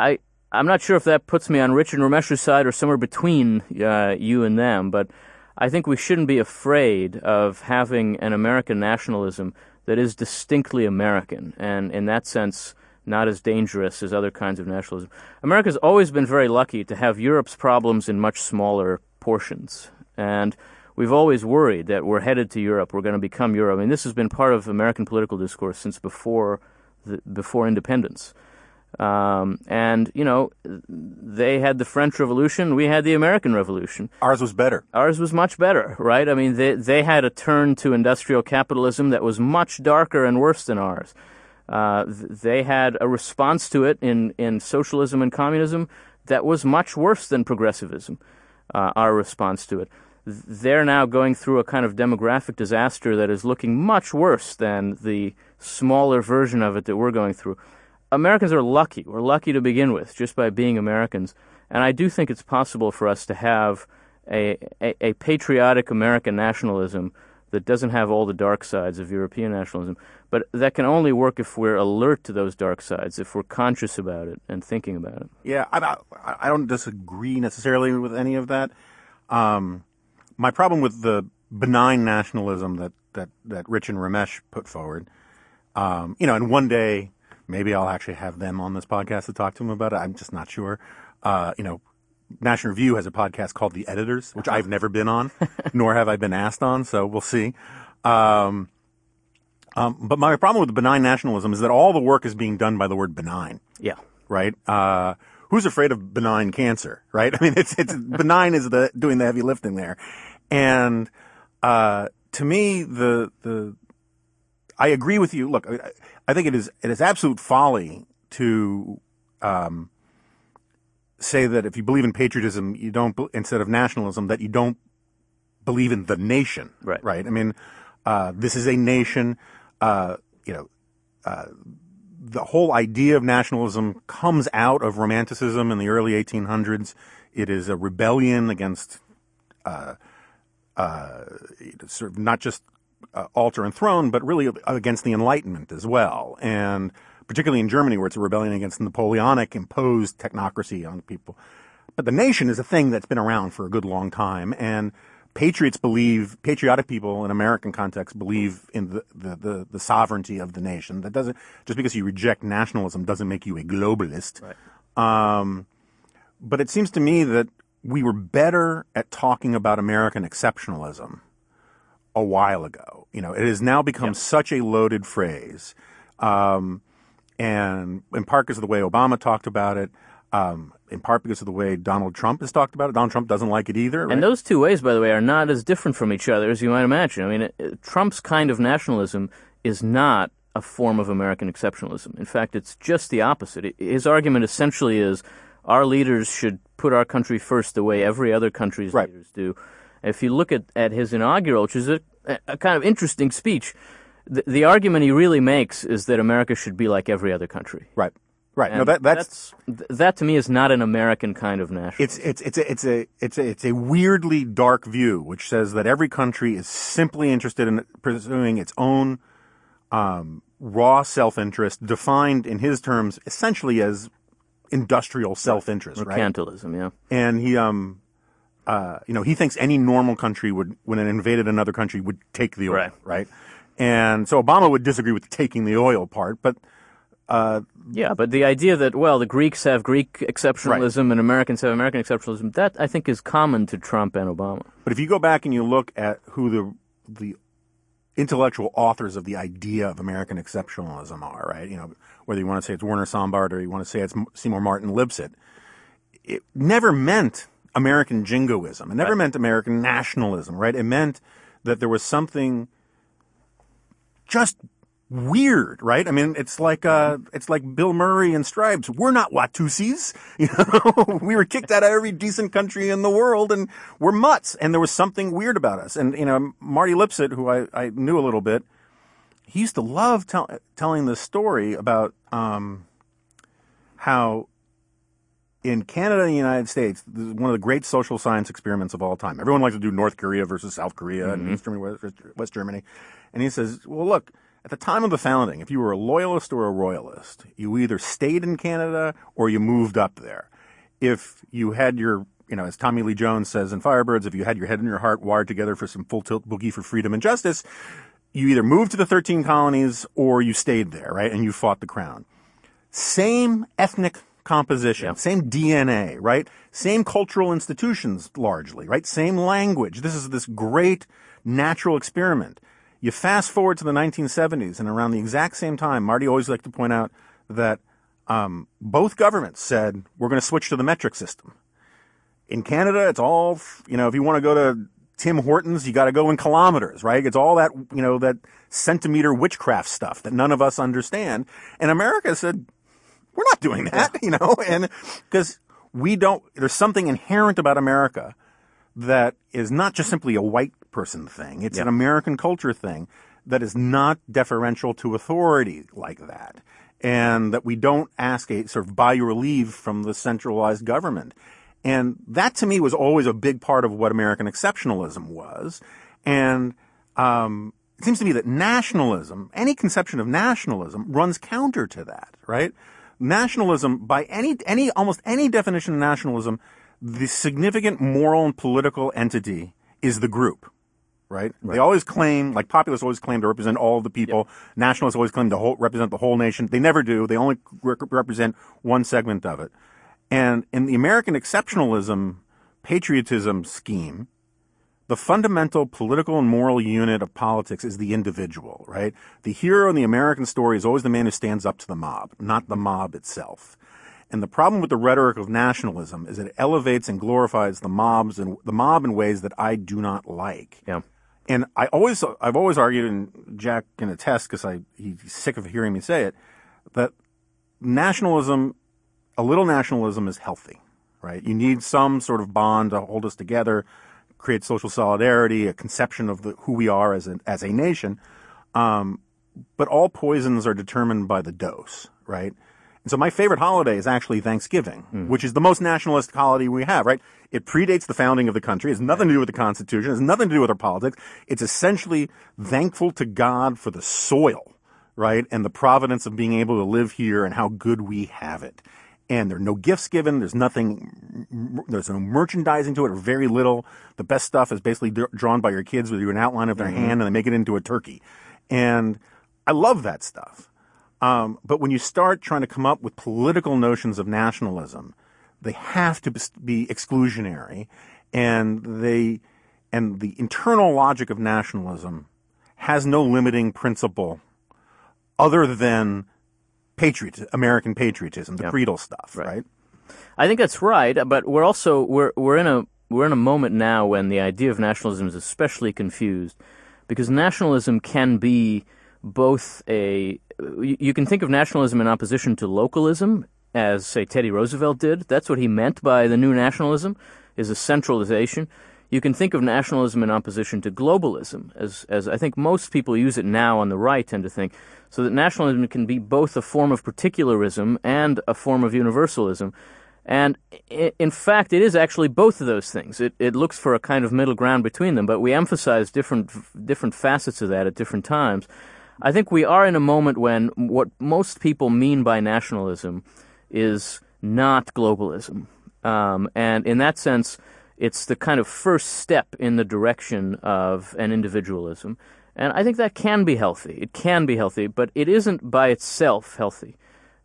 C: I, I'm not sure if that puts me on Rich and Ramesh's side or somewhere between uh, you and them, but I think we shouldn't be afraid of having an American nationalism that is distinctly American, and in that sense, not as dangerous as other kinds of nationalism. America's always been very lucky to have Europe's problems in much smaller portions, and we've always worried that we're headed to Europe, we're going to become Europe. I mean, this has been part of American political discourse since before the, before independence. Um, and you know, they had the French Revolution, we had the American Revolution.
A: Ours was better.
C: Ours was much better, right? I mean, they they had a turn to industrial capitalism that was much darker and worse than ours. Uh, they had a response to it in in socialism and communism that was much worse than progressivism. Uh, our response to it. They're now going through a kind of demographic disaster that is looking much worse than the smaller version of it that we're going through. Americans are lucky. We're lucky to begin with just by being Americans. And I do think it's possible for us to have a, a, a, patriotic American nationalism that doesn't have all the dark sides of European nationalism. But that can only work if we're alert to those dark sides, if we're conscious about it and thinking about it.
A: Yeah, I, I don't disagree necessarily with any of that. Um, my problem with the benign nationalism that, that, that Rich and Ramesh put forward, um, you know, and one day Maybe I'll actually have them on this podcast to talk to them about it. I'm just not sure. Uh, you know, National Review has a podcast called The Editors, which I've never been on, nor have I been asked on. So we'll see. Um, um, but my problem with benign nationalism is that all the work is being done by the word benign.
C: Yeah.
A: Right. Uh, who's afraid of benign cancer? Right. I mean, it's it's benign is the doing the heavy lifting there, and uh, to me the the I agree with you. Look, I think it is it is absolute folly to um, say that if you believe in patriotism, you don't instead of nationalism that you don't believe in the nation.
C: Right.
A: Right. I mean, uh, this is a nation. Uh, you know, uh, the whole idea of nationalism comes out of Romanticism in the early 1800s. It is a rebellion against uh, uh, sort of not just uh, altar and throne, but really against the Enlightenment as well. And particularly in Germany, where it's a rebellion against Napoleonic imposed technocracy on people. But the nation is a thing that's been around for a good long time. And patriots believe, patriotic people in American context believe in the, the, the, the sovereignty of the nation. That doesn't, just because you reject nationalism doesn't make you a globalist.
C: Right.
A: Um, but it seems to me that we were better at talking about American exceptionalism a while ago. You know, it has now become such a loaded phrase. Um, and in part because of the way Obama talked about it, um, in part because of the way Donald Trump has talked about it. Donald Trump doesn't like it either. Right?
C: And those two ways, by the way, are not as different from each other as you might imagine. I mean, it, it, Trump's kind of nationalism is not a form of American exceptionalism. In fact, it's just the opposite. It, his argument essentially is our leaders should put our country first the way every other country's
A: right.
C: leaders do. If you look at, at his inaugural, which is a, a kind of interesting speech, the, the argument he really makes is that America should be like every other country.
A: Right. Right. And no, that that's,
C: that's, that to me is not an American kind of nationalism.
A: It's it's it's a, it's a it's a it's a weirdly dark view which says that every country is simply interested in pursuing its own um, raw self-interest, defined in his terms essentially as industrial self-interest,
C: right? Mercantilism,
A: yeah. And he um uh, you know, he thinks any normal country would, when it invaded another country, would take the oil,
C: right?
A: right? And so Obama would disagree with taking the oil part, but uh,
C: yeah, but the idea that well, the Greeks have Greek exceptionalism
A: right.
C: and Americans have American exceptionalism, that I think is common to Trump and Obama.
A: But if you go back and you look at who the the intellectual authors of the idea of American exceptionalism are, right? You know, whether you want to say it's Werner Sombart or you want to say it's Seymour Martin Lipset, it never meant American jingoism. It never right. meant American nationalism, right? It meant that there was something just weird, right? I mean, it's like uh, it's like Bill Murray and Stripes. We're not Watusis, you know. we were kicked out of every decent country in the world, and we're mutts. And there was something weird about us. And you know, Marty Lipset, who I, I knew a little bit, he used to love tell, telling the story about um, how in Canada and the United States, this is one of the great social science experiments of all time. Everyone likes to do North Korea versus South Korea mm-hmm. and East Germany, West, West Germany. And he says, well, look, at the time of the founding, if you were a loyalist or a royalist, you either stayed in Canada or you moved up there. If you had your, you know, as Tommy Lee Jones says in Firebirds, if you had your head and your heart wired together for some full tilt boogie for freedom and justice, you either moved to the 13 colonies or you stayed there, right? And you fought the crown. Same ethnic composition, yeah. same DNA, right? Same cultural institutions largely, right? Same language. This is this great natural experiment. You fast forward to the 1970s, and around the exact same time, Marty always liked to point out that um, both governments said we're going to switch to the metric system. In Canada, it's all you know. If you want to go to Tim Hortons, you got to go in kilometers, right? It's all that you know that centimeter witchcraft stuff that none of us understand. And America said we're not doing that, you know, and because we don't. There's something inherent about America that is not just simply a white person thing. It's yep. an American culture thing that is not deferential to authority like that. And that we don't ask a sort of by your leave from the centralized government. And that to me was always a big part of what American exceptionalism was. And, um, it seems to me that nationalism, any conception of nationalism runs counter to that, right? Nationalism, by any, any, almost any definition of nationalism, the significant moral and political entity is the group right? right? They always claim, like populists always claim to represent all the people. Yep. Nationalists always claim to whole, represent the whole nation. They never do. They only re- represent one segment of it. And in the American exceptionalism patriotism scheme, the fundamental political and moral unit of politics is the individual, right? The hero in the American story is always the man who stands up to the mob, not the mob itself. And the problem with the rhetoric of nationalism is it elevates and glorifies the mobs and the mob in ways that I do not like.
C: Yeah.
A: And I always, I've always argued, and Jack can attest because I he's sick of hearing me say it, that nationalism, a little nationalism, is healthy, right? You need some sort of bond to hold us together, create social solidarity, a conception of the, who we are as a as a nation. Um, but all poisons are determined by the dose, right? And so my favorite holiday is actually Thanksgiving, mm. which is the most nationalist holiday we have, right? It predates the founding of the country. It has nothing to do with the Constitution. It has nothing to do with our politics. It's essentially thankful to God for the soil, right? And the providence of being able to live here and how good we have it. And there are no gifts given. There's nothing, there's no merchandising to it or very little. The best stuff is basically drawn by your kids with you an outline of their mm-hmm. hand and they make it into a turkey. And I love that stuff. Um, but when you start trying to come up with political notions of nationalism, they have to be exclusionary, and they and the internal logic of nationalism has no limiting principle other than patriot American patriotism, the yep. creedal stuff, right. right?
C: I think that's right, but we're also we're we're in a we're in a moment now when the idea of nationalism is especially confused because nationalism can be both a you can think of nationalism in opposition to localism, as say Teddy Roosevelt did. That's what he meant by the new nationalism, is a centralization. You can think of nationalism in opposition to globalism, as as I think most people use it now on the right tend to think, so that nationalism can be both a form of particularism and a form of universalism. And in fact, it is actually both of those things. It, it looks for a kind of middle ground between them, but we emphasize different different facets of that at different times. I think we are in a moment when what most people mean by nationalism is not globalism. Um, and in that sense, it's the kind of first step in the direction of an individualism. And I think that can be healthy. It can be healthy, but it isn't by itself healthy.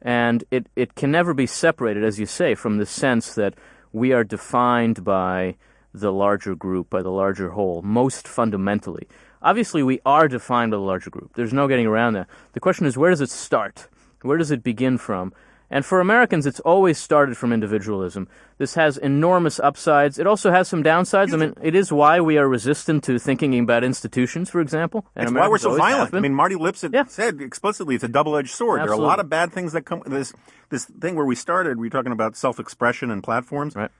C: And it, it can never be separated, as you say, from the sense that we are defined by the larger group, by the larger whole, most fundamentally. Obviously, we are defined by the larger group. There's no getting around that. The question is, where does it start? Where does it begin from? And for Americans, it's always started from individualism. This has enormous upsides. It also has some downsides. I mean, it is why we are resistant to thinking about institutions, for example. And
A: It's why we're so violent. I mean, Marty Lipset
C: Yeah.
A: said explicitly it's a double-edged sword. There are a lot of bad things that come. This this thing where we started, we were talking about self-expression and platforms.
C: Right.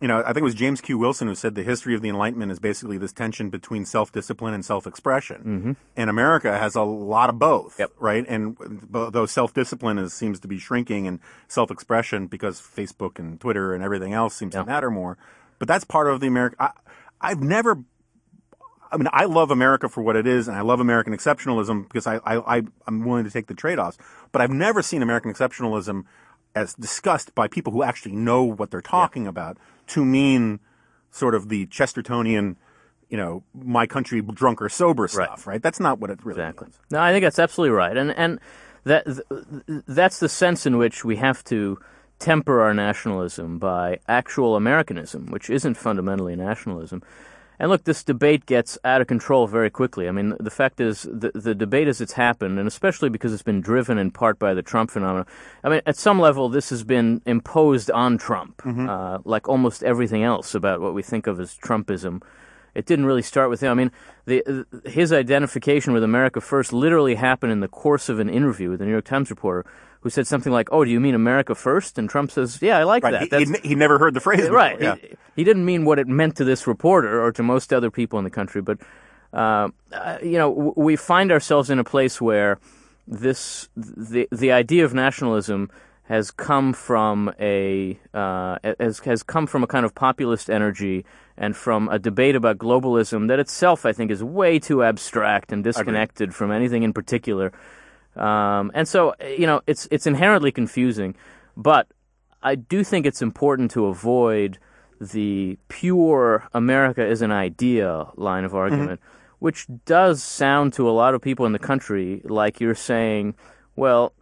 A: You know, I think it was James Q. Wilson who said the history of the Enlightenment is basically this tension between self-discipline and self-expression. Mm-hmm. And America has a lot of both,
C: Yep.
A: right? And though self-discipline seems to be shrinking, and self-expression because Facebook and Twitter and everything else seems
C: Yeah.
A: to matter more. But that's part of the America. I, I've never I mean, I love America for what it is, and I love American exceptionalism because I, I, I I'm willing to take the trade-offs. But I've never seen American exceptionalism as discussed by people who actually know what they're talking about to mean sort of the Chestertonian, you know, my country drunk or sober stuff, right? That's not what it really
C: Exactly.
A: means.
C: No, I think that's absolutely right, and and that th- that's the sense in which we have to temper our nationalism by actual Americanism, which isn't fundamentally nationalism. And look, this debate gets out of control very quickly. I mean, the fact is, the, the debate as it's happened, and especially because it's been driven in part by the Trump phenomenon. I mean, at some level, this has been imposed on Trump, uh, like almost everything else about what we think of as Trumpism. It didn't really start with him. I mean, the, his identification with America First literally happened in the course of an interview with a New York Times reporter who said something like, "Oh, do you mean America First? And Trump says, "Yeah, I like
A: Right?
C: that."
A: He, he, he never heard the phrase. before,
C: right.
A: Yeah.
C: He, he didn't mean what it meant to this reporter or to most other people in the country, but uh, uh, you know, w- we find ourselves in a place where this the the idea of nationalism has come from a uh, has has come from a kind of populist energy and from a debate about globalism that itself I think is way too abstract and disconnected from anything in particular. Um, and so you know it's it's inherently confusing, but I do think it's important to avoid the pure America is an idea line of argument, which does sound to a lot of people in the country like you're saying, well,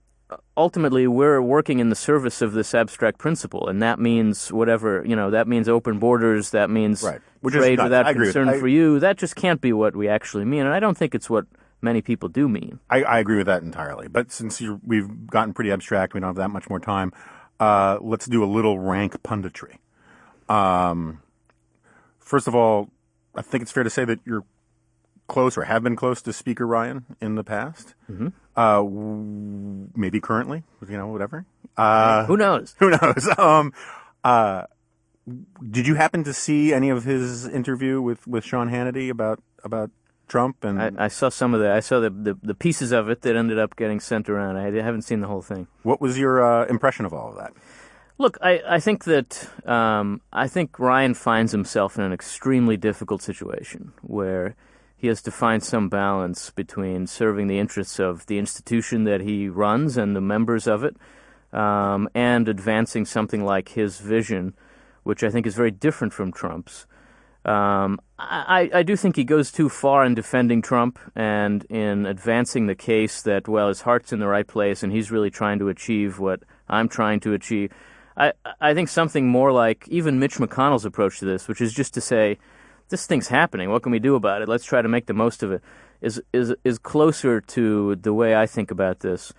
C: ultimately we're working in the service of this abstract principle, and that means whatever you know. That means open borders. That means
A: Right. Which
C: trade
A: nuts.
C: without concern
A: I-
C: for you. That just can't be what we actually mean, and I don't think it's what many people do mean.
A: I, I agree with that entirely. But since you're, we've gotten pretty abstract, we don't have that much more time. Uh, let's do a little rank punditry. Um, first of all, I think it's fair to say that you're close or have been close to Speaker Ryan in the past. Mm-hmm. Uh, w- maybe currently, you know, whatever. Uh,
C: Who knows?
A: who knows? Um, uh, did you happen to see any of his interview with, with Sean Hannity about about Trump and
C: I, I saw some of the I saw the, the the pieces of it that ended up getting sent around. I haven't seen the whole thing.
A: what was your uh, impression of all of that?
C: Look, I, I think that um, I think Ryan finds himself in an extremely difficult situation where he has to find some balance between serving the interests of the institution that he runs and the members of it, um, and advancing something like his vision, which I think is very different from Trump's. Um, I, I do think he goes too far in defending Trump and in advancing the case that, well, his heart's in the right place and he's really trying to achieve what I'm trying to achieve. I, I think something more like even Mitch McConnell's approach to this, which is just to say, this thing's happening. What can we do about it? Let's try to make the most of it. Is is is closer to the way I think about this.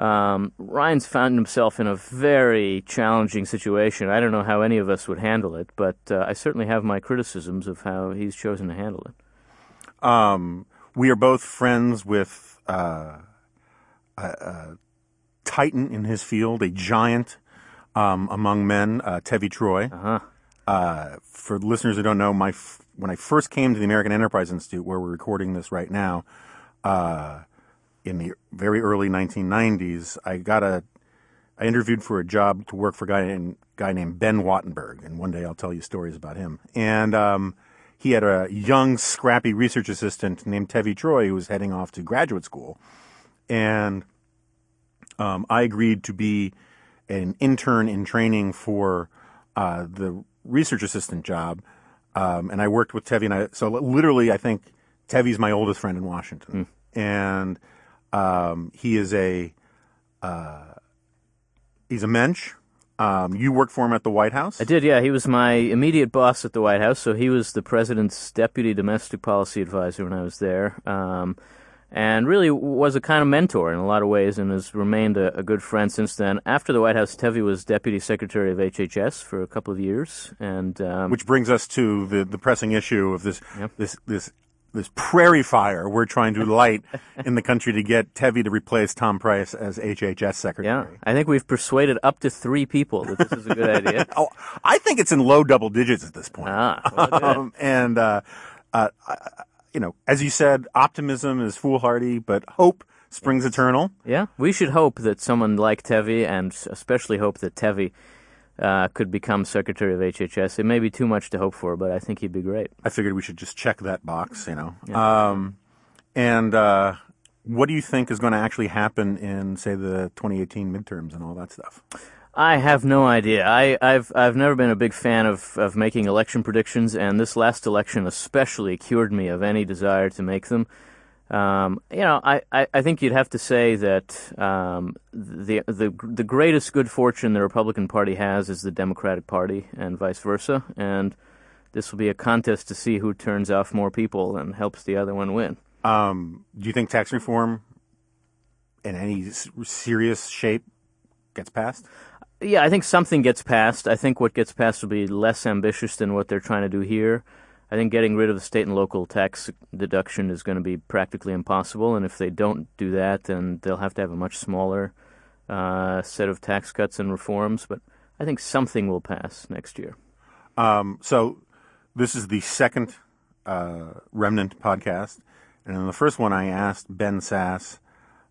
C: Um, Ryan's found himself in a very challenging situation. I don't know how any of us would handle it, but uh, I certainly have my criticisms of how he's chosen to handle it.
A: Um, we are both friends with uh, a, a titan in his field, a giant um, among men, uh, Tevi Troy.
C: Uh-huh.
A: Uh, for listeners who don't know, my f- when I first came to the American Enterprise Institute, where we're recording this right now, uh, in the very early 1990s, I got a I interviewed for a job to work for a guy named, guy named Ben Wattenberg, and one day I'll tell you stories about him. And um, he had a young, scrappy research assistant named Tevi Troy who was heading off to graduate school, and um, I agreed to be an intern in training for uh, the research assistant job, um, and I worked with Tevi. And I, so literally, I think Tevi's my oldest friend in Washington, and um, he is a uh, he's a mensch. Um, you worked for him at the White House.
C: I did, yeah. He was my immediate boss at the White House, so he was the president's deputy domestic policy advisor when I was there. Um, and really was a kind of mentor in a lot of ways and has remained a, a, good friend since then. After the White House, Tevi was Deputy Secretary of HHS for a couple of years. and um,
A: Which brings us to the, the pressing issue of this, yep. this, this this prairie fire we're trying to light in the country to get Tevi to replace Tom Price as HHS secretary.
C: Yeah, I think we've persuaded up to three people that this is a good idea.
A: oh, I think it's in low double digits at this point.
C: Ah, well, um,
A: and uh, uh, you know, as you said, optimism is foolhardy, but hope springs eternal.
C: Yeah, we should hope that someone like Tevi, and especially hope that Tevi uh, could become Secretary of HHS. It may be too much to hope for, but I think he'd be great.
A: I figured we should just check that box, you know. Yeah. Um, and uh, what do you think is going to actually happen in, say, the 2018 midterms and all that stuff?
C: I have no idea. I, have I've never been a big fan of, of making election predictions, and this last election especially cured me of any desire to make them. Um, you know, I, I, I, think you'd have to say that um, the, the the greatest good fortune the Republican Party has is the Democratic Party, and vice versa. And this will be a contest to see who turns off more people and helps the other one win.
A: Um, do you think tax reform, in any serious shape, gets passed?
C: Yeah, I think something gets passed. I think what gets passed will be less ambitious than what they're trying to do here. I think getting rid of the state and local tax deduction is going to be practically impossible, and if they don't do that, then they'll have to have a much smaller uh, set of tax cuts and reforms. But I think something will pass next year.
A: Um, so this is the second uh, Remnant podcast, and in the first one, I asked Ben Sasse.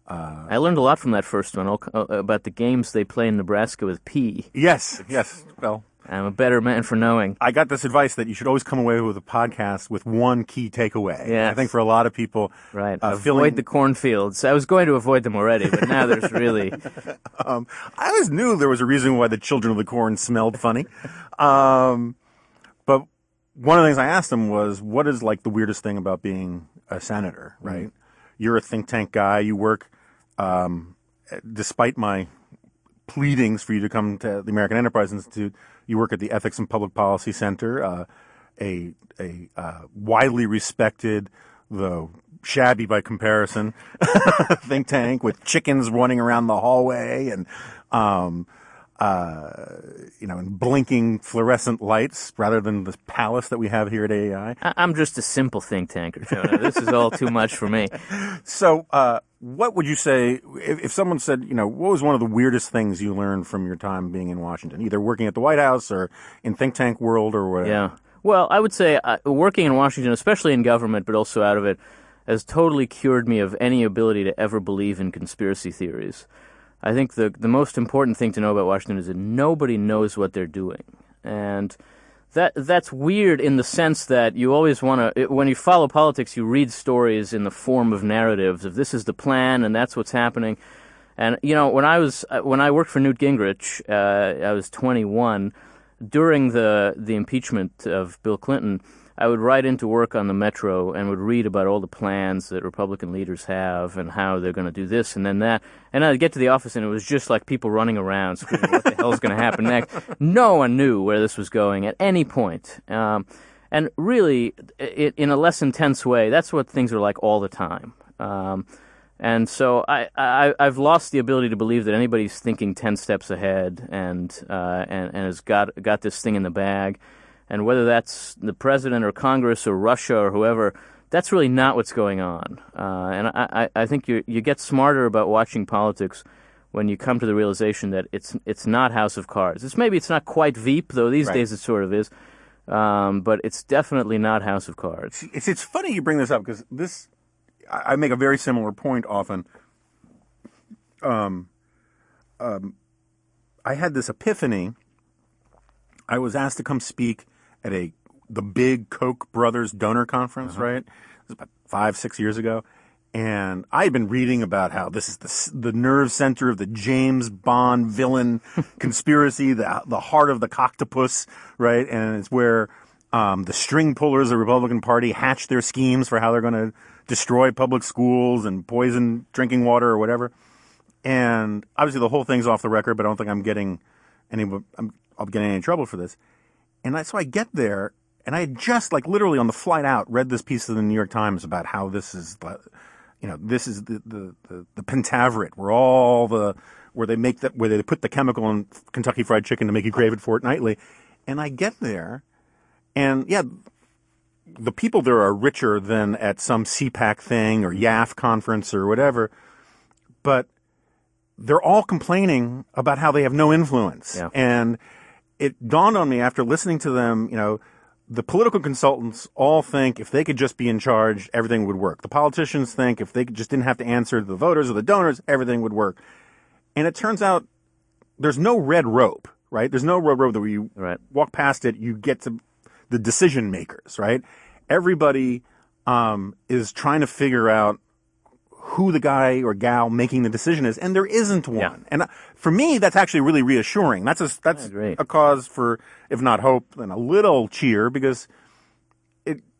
C: Uh, I learned a lot from that first one uh, about the games they play in Nebraska with P.
A: Yes, yes. Well,
C: I'm a better man for knowing.
A: I got this advice that you should always come away with a podcast with one key takeaway.
C: Yeah,
A: I think for a lot of people,
C: right. Uh, avoid feeling... the cornfields. I was going to avoid them already, but now there's really.
A: um, I always knew there was a reason why the children of the corn smelled funny, um, but one of the things I asked him was, "What is like the weirdest thing about being a senator?" Mm-hmm. Right? Mm-hmm. You're a think tank guy. You work, um, despite my pleadings for you to come to the American Enterprise Institute you work at the Ethics and Public Policy Center, uh, a a uh, widely respected, though shabby by comparison, think tank with chickens running around the hallway and. Um, uh, you know, and blinking fluorescent lights rather than the palace that we have here at AEI.
C: I'm just a simple think tanker, Jonah. this is all too much for me.
A: So, uh, what would you say if, if, someone said, you know, what was one of the weirdest things you learned from your time being in Washington, either working at the White House or in think tank world or whatever?
C: Yeah. Well, I would say uh, working in Washington, especially in government, but also out of it, has totally cured me of any ability to ever believe in conspiracy theories. I think the the most important thing to know about Washington is that nobody knows what they're doing, and that that's weird in the sense that you always want to when you follow politics, you read stories in the form of narratives of this is the plan and that's what's happening. And you know, when I was uh, when I worked for Newt Gingrich, uh, I was 21 during the the impeachment of Bill Clinton. I would ride into work on the metro and would read about all the plans that Republican leaders have and how they're going to do this and then that. And I'd get to the office and it was just like people running around screaming, what the hell's going to happen next? No one knew where this was going at any point. Um, and really, it, in a less intense way, that's what things are like all the time. Um, and so I, I, have lost the ability to believe that anybody's thinking 10 steps ahead and, uh, and, and has got, got this thing in the bag and whether that's the president or Congress or Russia or whoever, that's really not what's going on. Uh, and I, I think you you get smarter about watching politics when you come to the realization that it's it's not House of Cards. It's maybe it's not quite Veep, though these right. days it sort of is. Um, but it's definitely not House of Cards.
A: It's it's funny you bring this up because this I make a very similar point often. Um, um, I had this epiphany. I was asked to come speak at a the big Koch brothers donor conference, uh-huh. right? It was about five, six years ago. And I had been reading about how this is the, the nerve center of the James Bond villain conspiracy, the, the heart of the Kochtopus, right? And it's where um, the string pullers of the Republican Party hatch their schemes for how they're going to destroy public schools and poison drinking water or whatever. And obviously, the whole thing's off the record, but I don't think I'm getting any. I'm, I'll be getting any trouble for this. And I, so I get there, and I had just, like, literally on the flight out, read this piece of the New York Times about how this is, you know, this is the, the, the, the Pentaverate where all the, where they make that, where they put the chemical in Kentucky Fried Chicken to make you crave it fortnightly. And I get there and yeah, the people there are richer than at some CPAC thing or YAF conference or whatever, but they're all complaining about how they have no influence.
C: Yeah.
A: And it dawned on me after listening to them, you know, the political consultants all think if they could just be in charge, everything would work. The politicians think if they just didn't have to answer the voters or the donors, everything would work. And it turns out there's no red rope, right? There's no red rope that you
C: Right.
A: walk past it, you get to the decision makers, right? Everybody um, is trying to figure out who the guy or gal making the decision is, and there isn't one.
C: Yeah.
A: And uh, for me, that's actually really reassuring. That's a that's a cause for, if not hope, then a little cheer because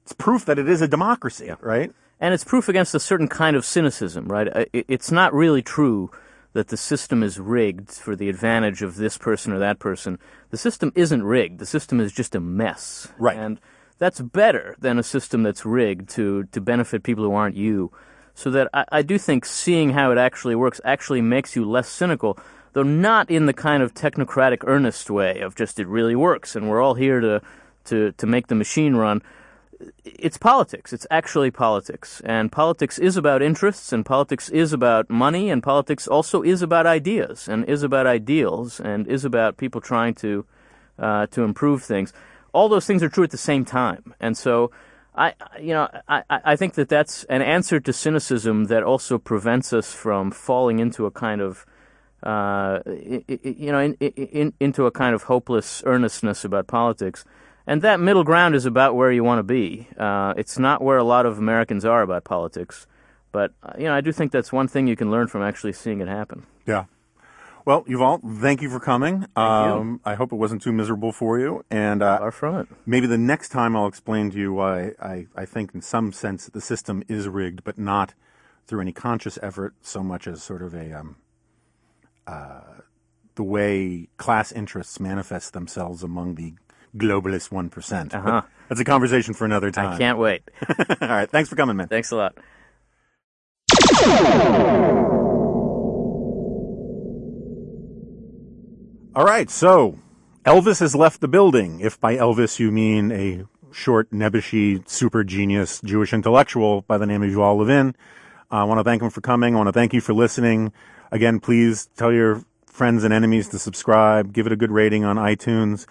A: it's proof that it is a democracy, right?
C: And it's proof against a certain kind of cynicism, right? It's not really true that the system is rigged for the advantage of this person or that person. The system isn't rigged. The system is just a mess.
A: Right.
C: And that's better than a system that's rigged to, to benefit people who aren't you. So that I, I do think seeing how it actually works actually makes you less cynical, though not in the kind of technocratic earnest way of just it really works and we're all here to, to, to make the machine run it's politics. It's actually politics. And politics is about interests, and politics is about money, and politics also is about ideas, and is about ideals, and is about people trying to uh, to improve things. All those things are true at the same time. And so, I, you know, I, I think that that's an answer to cynicism that also prevents us from falling into a kind of uh, you know, in, in, into a kind of hopeless earnestness about politics. And that middle ground is about where you want to be. Uh, it's not where a lot of Americans are about politics. But, uh, you know, I do think that's one thing you can learn from actually seeing it happen.
A: Yeah. Well, Yuval, thank you for coming. um, I hope it wasn't too miserable for you. And uh,
C: from it.
A: maybe the next time I'll explain to you why I, I think, in some sense, the system is rigged, but not through any conscious effort so much as sort of a um, uh, the way class interests manifest themselves among the globalist one
C: Uh-huh.
A: That's a conversation for another time.
C: I can't wait.
A: All right. Thanks for coming, man.
C: Thanks a lot.
A: All right, so Elvis has left the building. If by Elvis you mean a short, nebbishy, super genius Jewish intellectual by the name of Yuval Levin, I want to thank him for coming. I want to thank you for listening. Again, please tell your friends and enemies to subscribe, give it a good rating on iTunes.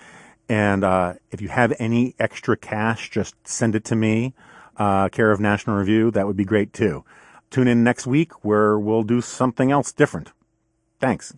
A: And uh, if you have any extra cash, just send it to me, uh, care of National Review. That would be great too. Tune in next week where we'll do something else different. Thanks.